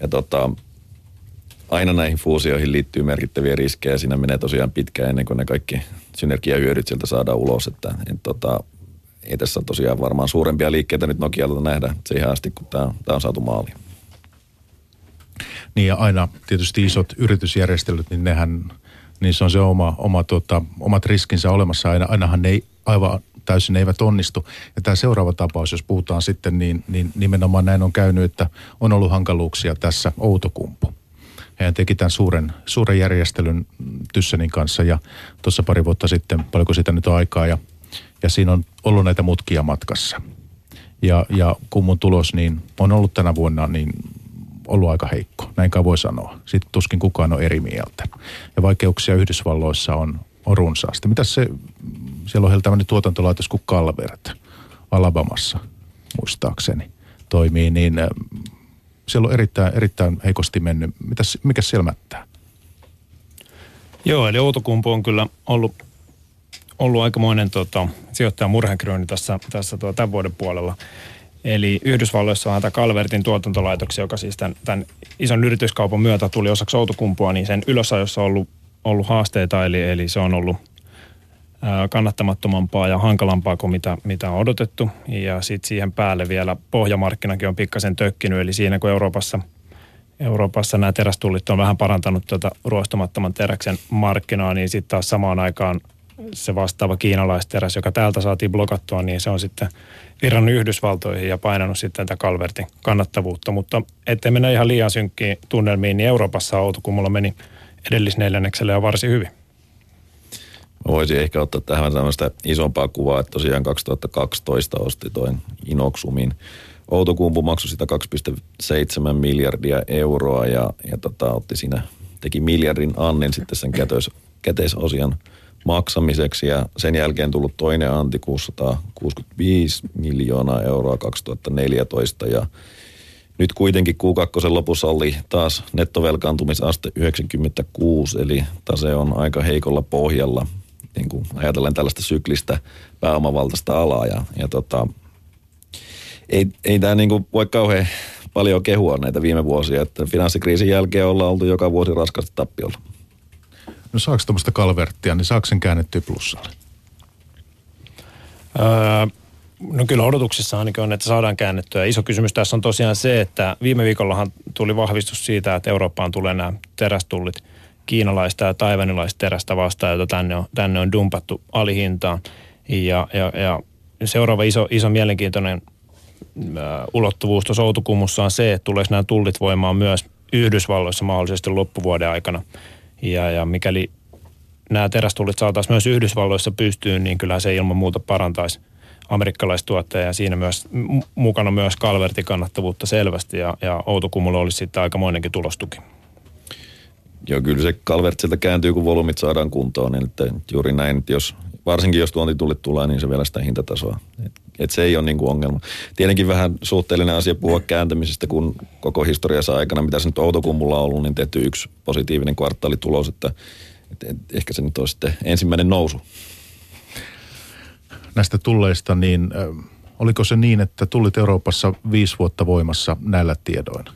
ja tota, aina näihin fuusioihin liittyy merkittäviä riskejä. Siinä menee tosiaan pitkään ennen kuin ne kaikki synergiahyödyt sieltä saadaan ulos. Että, et, tota, ei tässä on tosiaan varmaan suurempia liikkeitä nyt Nokialta nähdä siihen asti, kun tämä, tämä on saatu maaliin. Niin ja aina tietysti isot yritysjärjestelyt, niin nehän, niin se on se oma, oma tota, omat riskinsä olemassa. Aina, ainahan ne ei aivan täysin eivät onnistu. Ja tämä seuraava tapaus, jos puhutaan sitten, niin, niin nimenomaan näin on käynyt, että on ollut hankaluuksia tässä Outokumpu. Hän teki tämän suuren, suuren järjestelyn Tyssenin kanssa ja tuossa pari vuotta sitten, paljonko sitä nyt on aikaa, ja, ja siinä on ollut näitä mutkia matkassa. Ja, ja kummun tulos niin on ollut tänä vuonna niin ollut aika heikko, näinkään voi sanoa. Sitten tuskin kukaan on eri mieltä. Ja vaikeuksia Yhdysvalloissa on, on runsaasti. Mitä se, siellä on heillä tämmöinen tuotantolaitos kuin Calvert Alabamassa, muistaakseni, toimii, niin siellä on erittäin, erittäin heikosti mennyt. Mitäs, mikä siellä mättää? Joo, eli Outokumpu on kyllä ollut, ollut aikamoinen tota, sijoittajan murhenkryyni tässä, tässä tuo, tämän vuoden puolella. Eli Yhdysvalloissa on tämä Calvertin tuotantolaitoksia, joka siis tämän, tämän ison yrityskaupan myötä tuli osaksi Outokumpua, niin sen ylösajossa on ollut, ollut haasteita, eli, eli se on ollut kannattamattomampaa ja hankalampaa kuin mitä, mitä on odotettu. Ja sitten siihen päälle vielä pohjamarkkinakin on pikkasen tökkinyt, eli siinä kun Euroopassa, Euroopassa nämä terästullit on vähän parantanut tuota ruostumattoman teräksen markkinaa, niin sitten taas samaan aikaan se vastaava kiinalaisteräs, joka täältä saatiin blokattua, niin se on sitten virrannut Yhdysvaltoihin ja painanut sitten tätä kalvertin kannattavuutta. Mutta ettei mennä ihan liian synkkiin tunnelmiin, niin Euroopassa auto, kun mulla meni edellisneljännekselle jo varsin hyvin. Voisin ehkä ottaa tähän tämmöistä isompaa kuvaa, että tosiaan 2012 osti toin Inoxumin. Outokumpu maksoi sitä 2,7 miljardia euroa ja, ja tota, otti siinä, teki miljardin annen sitten sen käteis, käteisosian maksamiseksi ja sen jälkeen tullut toinen anti 665 miljoonaa euroa 2014 ja nyt kuitenkin Q2 lopussa oli taas nettovelkaantumisaste 96, eli tase on aika heikolla pohjalla niin kuin ajatellen tällaista syklistä pääomavaltaista alaa. Ja, ja tota, ei, ei tämä niin kuin voi kauhean paljon kehua näitä viime vuosia, että finanssikriisin jälkeen ollaan oltu joka vuosi raskasta tappiolla. No saako tämmöistä kalverttia, niin saako sen käännettyä plussalle? Öö, no kyllä odotuksissa ainakin on, että saadaan käännettyä. Iso kysymys tässä on tosiaan se, että viime viikollahan tuli vahvistus siitä, että Eurooppaan tulee nämä terästullit – kiinalaista ja taivanilaista terästä vastaan, jota tänne on, tänne on dumpattu alihintaan. Ja, ja, ja seuraava iso, iso mielenkiintoinen äh, ulottuvuus tuossa Outokummussa on se, että tuleeko nämä tullit voimaan myös Yhdysvalloissa mahdollisesti loppuvuoden aikana. Ja, ja mikäli nämä terästullit saataisiin myös Yhdysvalloissa pystyyn, niin kyllä se ilman muuta parantaisi amerikkalaistuotteja ja siinä myös mukana myös kalvertin kannattavuutta selvästi ja, ja Outokummulla olisi sitten aikamoinenkin tulostuki. Joo, kyllä se Calvert sieltä kääntyy, kun volyymit saadaan kuntoon. Niin että juuri näin, että jos, varsinkin jos tuontitullit tulee, niin se vielä sitä hintatasoa. Et, et se ei ole niin kuin ongelma. Tietenkin vähän suhteellinen asia puhua kääntämisestä, kun koko historiassa aikana, mitä se nyt Outokummulla on ollut, niin tehty yksi positiivinen kvartaalitulos, että et, et, ehkä se nyt on sitten ensimmäinen nousu. Näistä tulleista, niin äh, oliko se niin, että tullit Euroopassa viisi vuotta voimassa näillä tiedoilla?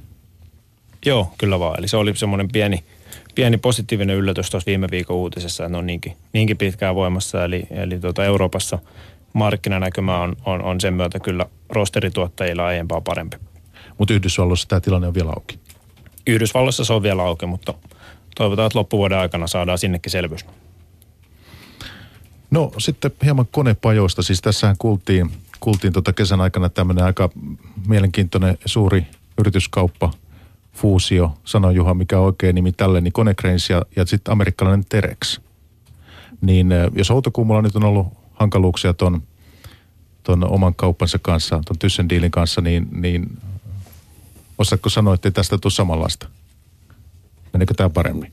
Joo, kyllä vaan. Eli se oli semmoinen pieni – pieni positiivinen yllätys tuossa viime viikon uutisessa, että ne on niinkin, niinkin pitkään voimassa. Eli, eli tuota Euroopassa markkinanäkymä on, on, on sen myötä kyllä rosterituottajilla aiempaa parempi. Mutta Yhdysvalloissa tämä tilanne on vielä auki? Yhdysvalloissa se on vielä auki, mutta toivotaan, että loppuvuoden aikana saadaan sinnekin selvyys. No sitten hieman konepajoista. Siis tässähän kuultiin, kuultiin tota kesän aikana tämmöinen aika mielenkiintoinen suuri yrityskauppa – fuusio, sanoi Juha, mikä on oikein nimi tälle, niin Konecranes ja, ja sitten amerikkalainen Terex. Niin jos Outokummulla nyt on ollut hankaluuksia ton, ton oman kauppansa kanssa, ton Tyssen diilin kanssa, niin, niin osaatko sanoa, että tästä tule samanlaista? Meneekö tämä paremmin?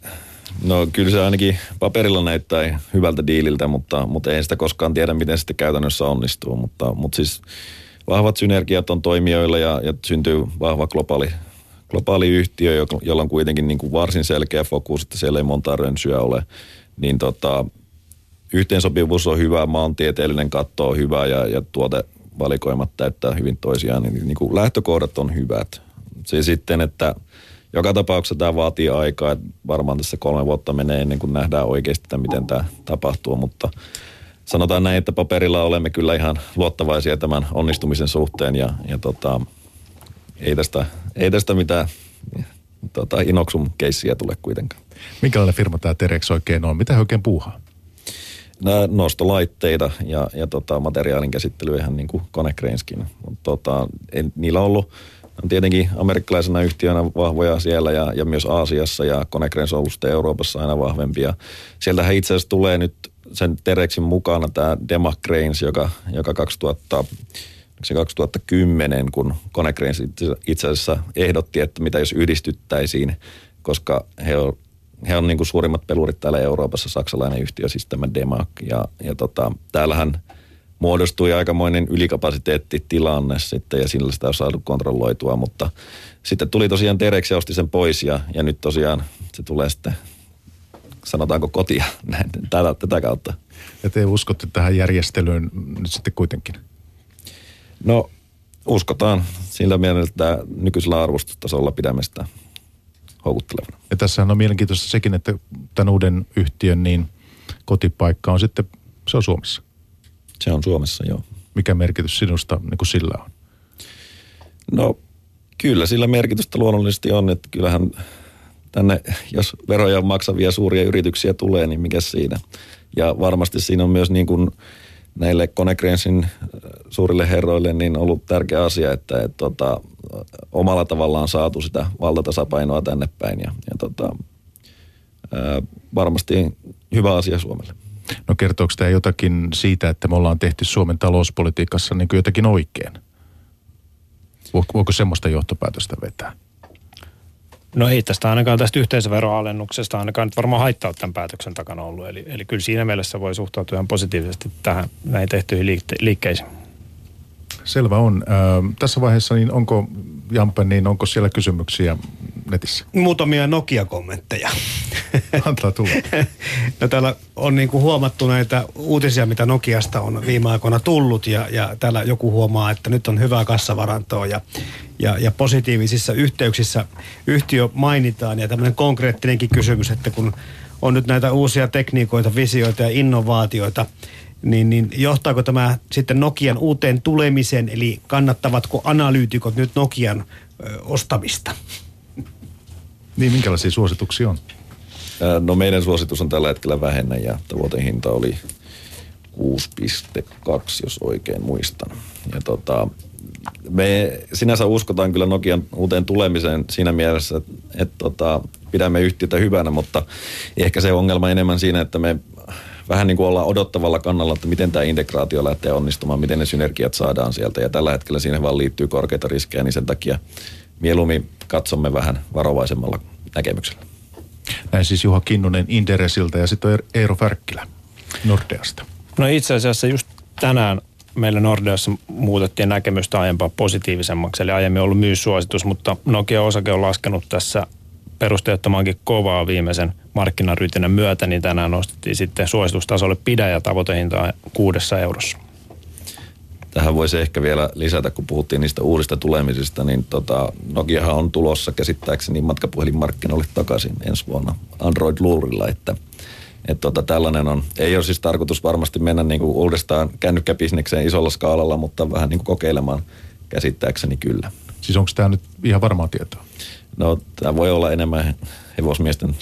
No kyllä se ainakin paperilla näyttää hyvältä diililtä, mutta, mutta ei sitä koskaan tiedä, miten sitten käytännössä onnistuu. Mutta, mutta siis vahvat synergiat on toimijoilla ja, ja syntyy vahva globaali globaali yhtiö, jolla on kuitenkin niin kuin varsin selkeä fokus, että siellä ei monta rönsyä ole, niin tota, yhteensopivuus on hyvä, maantieteellinen katto on hyvä ja, ja tuotevalikoimat täyttää hyvin toisiaan, niin, niin kuin lähtökohdat on hyvät. Se sitten, että joka tapauksessa tämä vaatii aikaa, että varmaan tässä kolme vuotta menee ennen kuin nähdään oikeasti, että miten tämä tapahtuu, mutta sanotaan näin, että paperilla olemme kyllä ihan luottavaisia tämän onnistumisen suhteen ja, ja tota, ei, tästä, ei tästä mitään tota, Inoxum keissiä tule kuitenkaan. Minkälainen firma tämä Terex oikein on? Mitä he oikein puuhaa? Nämä nostolaitteita ja, ja tota, materiaalin käsittely ihan niin kuin Konecrainskin. Tota, niillä on ollut on tietenkin amerikkalaisena yhtiönä vahvoja siellä ja, ja myös Aasiassa ja Konecranes on ollut Euroopassa aina vahvempia. Sieltähän itse asiassa tulee nyt sen Terexin mukana tämä Dema Cranes, joka, joka 2000, se 2010, kun Konecranes itse asiassa ehdotti, että mitä jos yhdistyttäisiin, koska he on, he on niin kuin suurimmat pelurit täällä Euroopassa, saksalainen yhtiö, siis tämä Demac. Ja, ja tota, täällähän muodostui aikamoinen ylikapasiteettitilanne sitten ja sillä sitä on saatu kontrolloitua, mutta sitten tuli tosiaan Terex ja osti sen pois ja, ja nyt tosiaan se tulee sitten sanotaanko kotia näin, tätä, tätä kautta. Ja te uskotte tähän järjestelyyn nyt sitten kuitenkin? No uskotaan sillä mielellä, että nykyisellä arvostustasolla pidämme sitä houkuttelevana. Ja tässä on mielenkiintoista sekin, että tämän uuden yhtiön niin kotipaikka on sitten, se on Suomessa. Se on Suomessa, joo. Mikä merkitys sinusta niin kuin sillä on? No kyllä sillä merkitystä luonnollisesti on, että kyllähän tänne, jos veroja maksavia suuria yrityksiä tulee, niin mikä siinä. Ja varmasti siinä on myös niin kuin näille Konecranesin äh, suurille herroille niin ollut tärkeä asia, että et, tota, omalla tavallaan saatu sitä valtatasapainoa tänne päin. Ja, ja tota, ää, varmasti hyvä asia Suomelle. No kertooko tämä jotakin siitä, että me ollaan tehty Suomen talouspolitiikassa niin jotakin oikein? Voiko semmoista johtopäätöstä vetää? No ei tästä ainakaan tästä yhteisöveroalennuksesta ainakaan nyt varmaan haittaa tämän päätöksen takana ollut. Eli, eli kyllä siinä mielessä voi suhtautua ihan positiivisesti tähän näihin tehtyihin liikte- liikkeisiin. Selvä on. Ö, tässä vaiheessa niin onko, Jampe, niin onko siellä kysymyksiä netissä? Muutamia Nokia-kommentteja. Antaa tulla. no täällä on niin kuin huomattu näitä uutisia, mitä Nokiasta on viime aikoina tullut ja, ja täällä joku huomaa, että nyt on hyvää kassavarantoa ja, ja, ja positiivisissa yhteyksissä yhtiö mainitaan ja tämmöinen konkreettinenkin kysymys, että kun on nyt näitä uusia tekniikoita, visioita ja innovaatioita, niin, niin johtaako tämä sitten Nokian uuteen tulemiseen, eli kannattavatko analyytikot nyt Nokian ö, ostamista? Niin, minkälaisia suosituksia on? No meidän suositus on tällä hetkellä vähennä ja tavoitehinta oli 6,2, jos oikein muistan. Ja tota, me sinänsä uskotaan kyllä Nokian uuteen tulemiseen siinä mielessä, että, tota, pidämme yhtiötä hyvänä, mutta ehkä se ongelma enemmän siinä, että me vähän niin kuin ollaan odottavalla kannalla, että miten tämä integraatio lähtee onnistumaan, miten ne synergiat saadaan sieltä. Ja tällä hetkellä siihen vaan liittyy korkeita riskejä, niin sen takia mieluummin katsomme vähän varovaisemmalla näkemyksellä. Näin siis Juha Kinnunen Inderesiltä ja sitten Eero Färkkilä Nordeasta. No itse asiassa just tänään meillä Nordeassa muutettiin näkemystä aiempaa positiivisemmaksi, eli aiemmin ollut myyssuositus, mutta Nokia-osake on laskenut tässä perusteettomankin kovaa viimeisen markkinarytinän myötä, niin tänään nostettiin sitten suositustasolle pidä ja tavoitehintaa kuudessa eurossa. Tähän voisi ehkä vielä lisätä, kun puhuttiin niistä uudista tulemisista, niin tota, Nokiahan on tulossa käsittääkseni matkapuhelinmarkkinoille takaisin ensi vuonna Android-luurilla, että et tota, tällainen on, ei ole siis tarkoitus varmasti mennä niinku uudestaan kännykkäbisnekseen isolla skaalalla, mutta vähän niinku kokeilemaan käsittääkseni kyllä. Siis onko tämä nyt ihan varmaa tietoa? No, tämä voi olla enemmän hevosmiesten.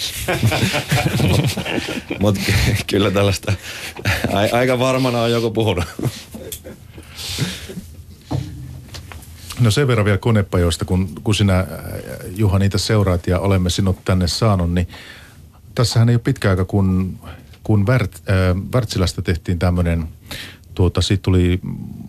Mutta mut, kyllä tällaista aika varmana on joku puhunut. No sen verran vielä konepajoista, kun, kun sinä äh, Juha niitä seuraat ja olemme sinut tänne saanut, niin tässähän ei ole pitkä aika, kun, kun Värt, äh, Wärtsilästä tehtiin tämmöinen, tuota, siitä tuli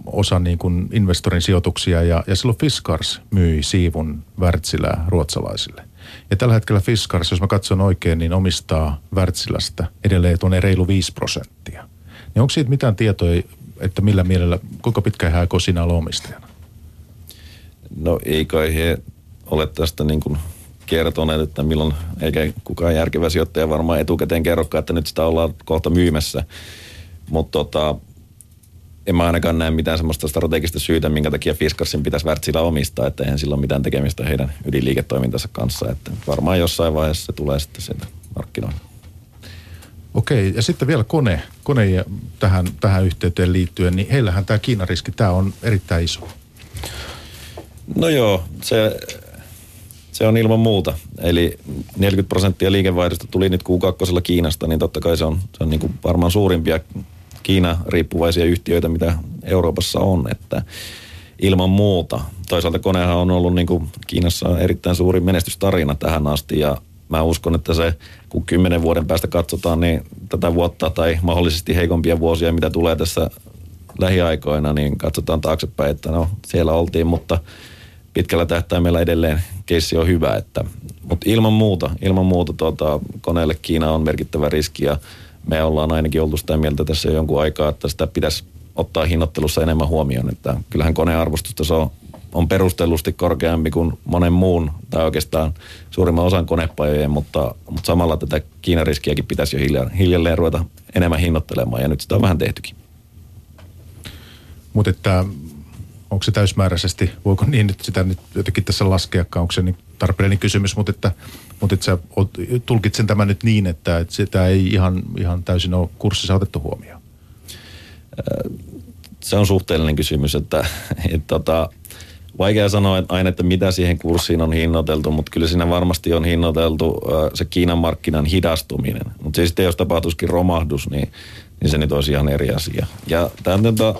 osa niin kuin investorin sijoituksia ja, ja silloin Fiskars myi siivun Wärtsilää ruotsalaisille. Ja tällä hetkellä Fiskars, jos mä katson oikein, niin omistaa Wärtsilästä edelleen tuonne reilu 5 prosenttia. Niin onko siitä mitään tietoja, että millä mielellä, kuinka pitkä hän aikoo siinä olla omistajana? No ei kai he ole tästä niin kuin kertoneet, että milloin, eikä kukaan järkevä sijoittaja varmaan etukäteen kerrokaan, että nyt sitä ollaan kohta myymässä. Mutta tota, en mä ainakaan näe mitään semmoista strategista syytä, minkä takia Fiskarsin pitäisi Wärtsilä omistaa, että eihän sillä ole mitään tekemistä heidän ydinliiketoimintansa kanssa. Että varmaan jossain vaiheessa se tulee sitten sieltä markkinoille. Okei, ja sitten vielä kone, kone ja tähän, tähän yhteyteen liittyen, niin heillähän tämä Kiinan riski, tämä on erittäin iso. No joo, se, se on ilman muuta. Eli 40 prosenttia liikevaihdosta tuli nyt Q2 Kiinasta, niin totta kai se on, se on niin kuin varmaan suurimpia Kiina-riippuvaisia yhtiöitä, mitä Euroopassa on, että ilman muuta. Toisaalta konehan on ollut niin kuin Kiinassa erittäin suuri menestystarina tähän asti ja mä uskon, että se, kun kymmenen vuoden päästä katsotaan, niin tätä vuotta tai mahdollisesti heikompia vuosia, mitä tulee tässä lähiaikoina, niin katsotaan taaksepäin, että no siellä oltiin, mutta pitkällä tähtäimellä edelleen keissi on hyvä, että, mutta ilman muuta, ilman muuta tuota, koneelle Kiina on merkittävä riski ja me ollaan ainakin oltu sitä mieltä tässä jo jonkun aikaa, että sitä pitäisi ottaa hinnoittelussa enemmän huomioon, että kyllähän konearvostusta on, on perustellusti korkeampi kuin monen muun, tai oikeastaan suurimman osan konepajojen, mutta, mutta samalla tätä Kiinan riskiäkin pitäisi jo hiljalleen ruveta enemmän hinnoittelemaan, ja nyt sitä on vähän tehtykin. Mutta että onko se täysmääräisesti, voiko niin nyt sitä nyt jotenkin tässä laskeakaan, onko se niin tarpeellinen kysymys, mutta että, mutta että sä tulkitsen tämän nyt niin, että, että sitä ei ihan, ihan täysin ole kurssissa otettu huomioon. Se on suhteellinen kysymys, että, että, että tota, vaikea sanoa että aina, että mitä siihen kurssiin on hinnoiteltu, mutta kyllä siinä varmasti on hinnoiteltu se Kiinan markkinan hidastuminen. Mutta siis sitten jos tapahtuisikin romahdus, niin, niin se nyt olisi ihan eri asia. Ja tämä on tota,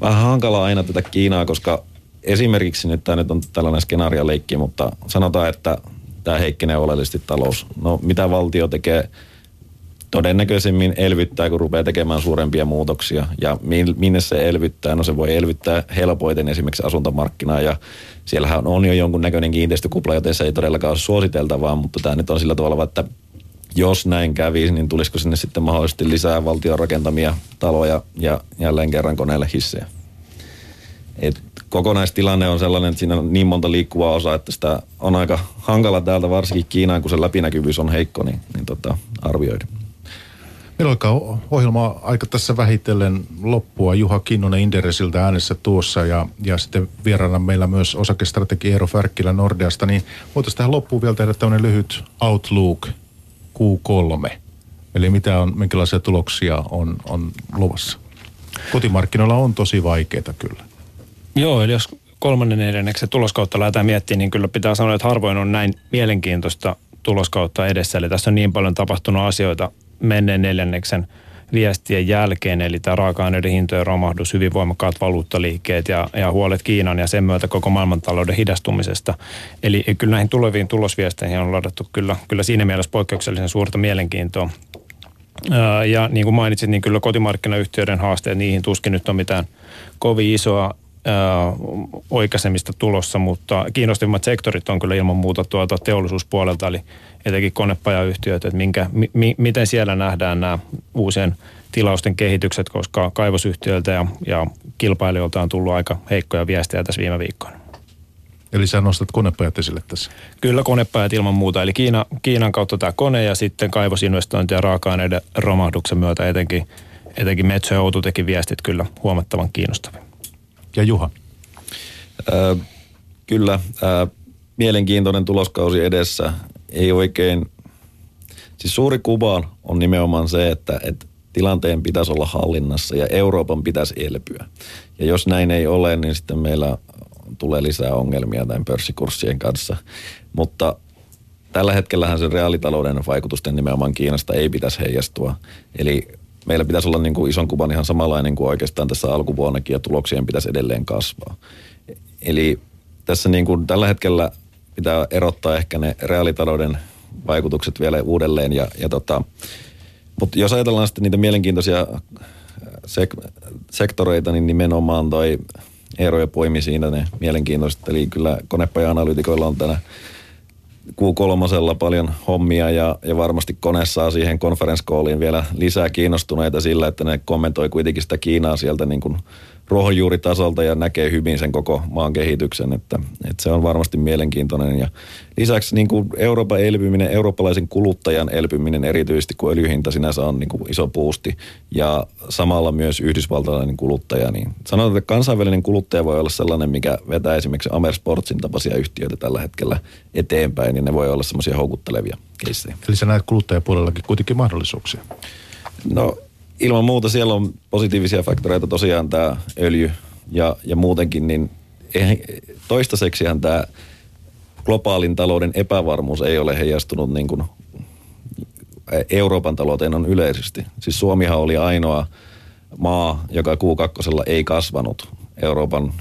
vähän hankala aina tätä Kiinaa, koska esimerkiksi nyt tämä nyt on tällainen skenaarioleikki, mutta sanotaan, että tämä heikkenee oleellisesti talous. No mitä valtio tekee? Todennäköisemmin elvyttää, kun rupeaa tekemään suurempia muutoksia. Ja minne se elvyttää? No se voi elvyttää helpoiten esimerkiksi asuntomarkkinaa ja siellähän on jo jonkun näköinen kiinteistökupla, joten se ei todellakaan ole suositeltavaa, mutta tämä nyt on sillä tavalla, että jos näin kävisi, niin tulisiko sinne sitten mahdollisesti lisää valtion rakentamia taloja ja jälleen kerran koneelle hissejä. Et kokonaistilanne on sellainen, että siinä on niin monta liikkuvaa osaa, että sitä on aika hankala täältä, varsinkin Kiinaan, kun se läpinäkyvyys on heikko, niin, niin tota, arvioida. Meillä alkaa ohjelma aika tässä vähitellen loppua. Juha Kinnunen Inderesiltä äänessä tuossa ja, ja sitten vieraana meillä myös osakestrategi Eero Färkkilä Nordeasta. Niin voitaisiin tähän loppuun vielä tehdä tämmöinen lyhyt outlook Q3. Eli mitä on, minkälaisia tuloksia on, on luvassa? Kotimarkkinoilla on tosi vaikeita kyllä. Joo, eli jos kolmannen neljänneksen tuloskautta lähdetään miettimään, niin kyllä pitää sanoa, että harvoin on näin mielenkiintoista tuloskautta edessä. Eli tässä on niin paljon tapahtunut asioita menneen neljänneksen viestien jälkeen, eli tämä raaka-aineiden hintojen romahdus, hyvin voimakkaat valuuttaliikkeet ja, ja huolet Kiinan ja sen myötä koko maailmantalouden hidastumisesta. Eli kyllä näihin tuleviin tulosviesteihin on ladattu kyllä, kyllä siinä mielessä poikkeuksellisen suurta mielenkiintoa. Ja niin kuin mainitsit, niin kyllä kotimarkkinayhtiöiden haasteet, niihin tuskin nyt on mitään kovin isoa oikaisemista tulossa, mutta kiinnostavimmat sektorit on kyllä ilman muuta tuolta teollisuuspuolelta, eli etenkin konepajayhtiöt, että minkä, mi, miten siellä nähdään nämä uusien tilausten kehitykset, koska kaivosyhtiöiltä ja, ja kilpailijoilta on tullut aika heikkoja viestejä tässä viime viikkoina. Eli sä nostat konepajat esille tässä. Kyllä konepajat ilman muuta. Eli Kiina, Kiinan kautta tämä kone ja sitten kaivosinvestointi ja raaka-aineiden romahduksen myötä etenkin, etenkin Metso ja Outu teki viestit kyllä huomattavan kiinnostavia. Ja Juha? Äh, kyllä. Äh, mielenkiintoinen tuloskausi edessä. Ei oikein... Siis suuri kuva on nimenomaan se, että, että tilanteen pitäisi olla hallinnassa ja Euroopan pitäisi elpyä. Ja jos näin ei ole, niin sitten meillä tulee lisää ongelmia tämän pörssikurssien kanssa. Mutta tällä hetkellähän se reaalitalouden vaikutusten nimenomaan Kiinasta ei pitäisi heijastua. Eli meillä pitäisi olla niin kuin ison kuvan ihan samanlainen kuin oikeastaan tässä alkuvuonnakin ja tuloksien pitäisi edelleen kasvaa. Eli tässä niin kuin tällä hetkellä pitää erottaa ehkä ne reaalitalouden vaikutukset vielä uudelleen. Ja, ja tota, mutta jos ajatellaan sitten niitä mielenkiintoisia sek- sektoreita, niin nimenomaan toi Eero ja poimi siinä ne mielenkiintoiset. Eli kyllä konepaja-analyytikoilla on tänä Q3 paljon hommia ja, ja varmasti kone saa siihen conference calliin vielä lisää kiinnostuneita sillä, että ne kommentoi kuitenkin sitä Kiinaa sieltä niin kuin ruohonjuuritasolta ja näkee hyvin sen koko maan kehityksen, että, että se on varmasti mielenkiintoinen. Ja lisäksi niin kuin Euroopan elpyminen, eurooppalaisen kuluttajan elpyminen erityisesti, kun öljyhinta sinänsä on niin kuin iso puusti ja samalla myös yhdysvaltalainen kuluttaja, niin sanotaan, että kansainvälinen kuluttaja voi olla sellainen, mikä vetää esimerkiksi Amersportsin tapaisia yhtiöitä tällä hetkellä eteenpäin, niin ne voi olla semmoisia houkuttelevia keissejä. Eli sä näet kuluttajapuolellakin kuitenkin mahdollisuuksia. No ilman muuta siellä on positiivisia faktoreita tosiaan tämä öljy ja, ja muutenkin, niin toistaiseksihan tämä globaalin talouden epävarmuus ei ole heijastunut niin kuin Euroopan talouteen on yleisesti. Siis Suomihan oli ainoa maa, joka Q2 ei kasvanut Euroopan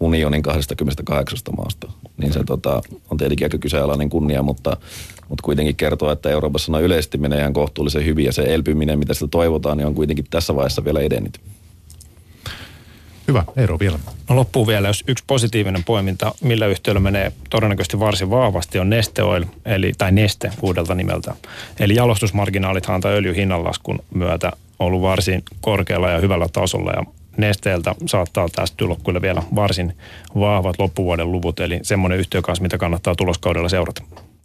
unionin 28 maasta. Niin se tota, on tietenkin aika kyseenalainen kunnia, mutta, mutta kuitenkin kertoo, että Euroopassa on yleisesti menee ihan kohtuullisen hyvin ja se elpyminen, mitä sitä toivotaan, niin on kuitenkin tässä vaiheessa vielä edennyt. Hyvä, Eero vielä. No loppuu vielä, jos yksi positiivinen poiminta, millä yhtiöllä menee todennäköisesti varsin vahvasti, on Neste Oil, eli, tai Neste uudelta nimeltä. Eli jalostusmarginaalithan tai öljyn hinnanlaskun myötä ollut varsin korkealla ja hyvällä tasolla ja Nesteeltä saattaa tästä tulla kyllä vielä varsin vahvat loppuvuoden luvut, eli semmoinen yhtiö kanssa, mitä kannattaa tuloskaudella seurata.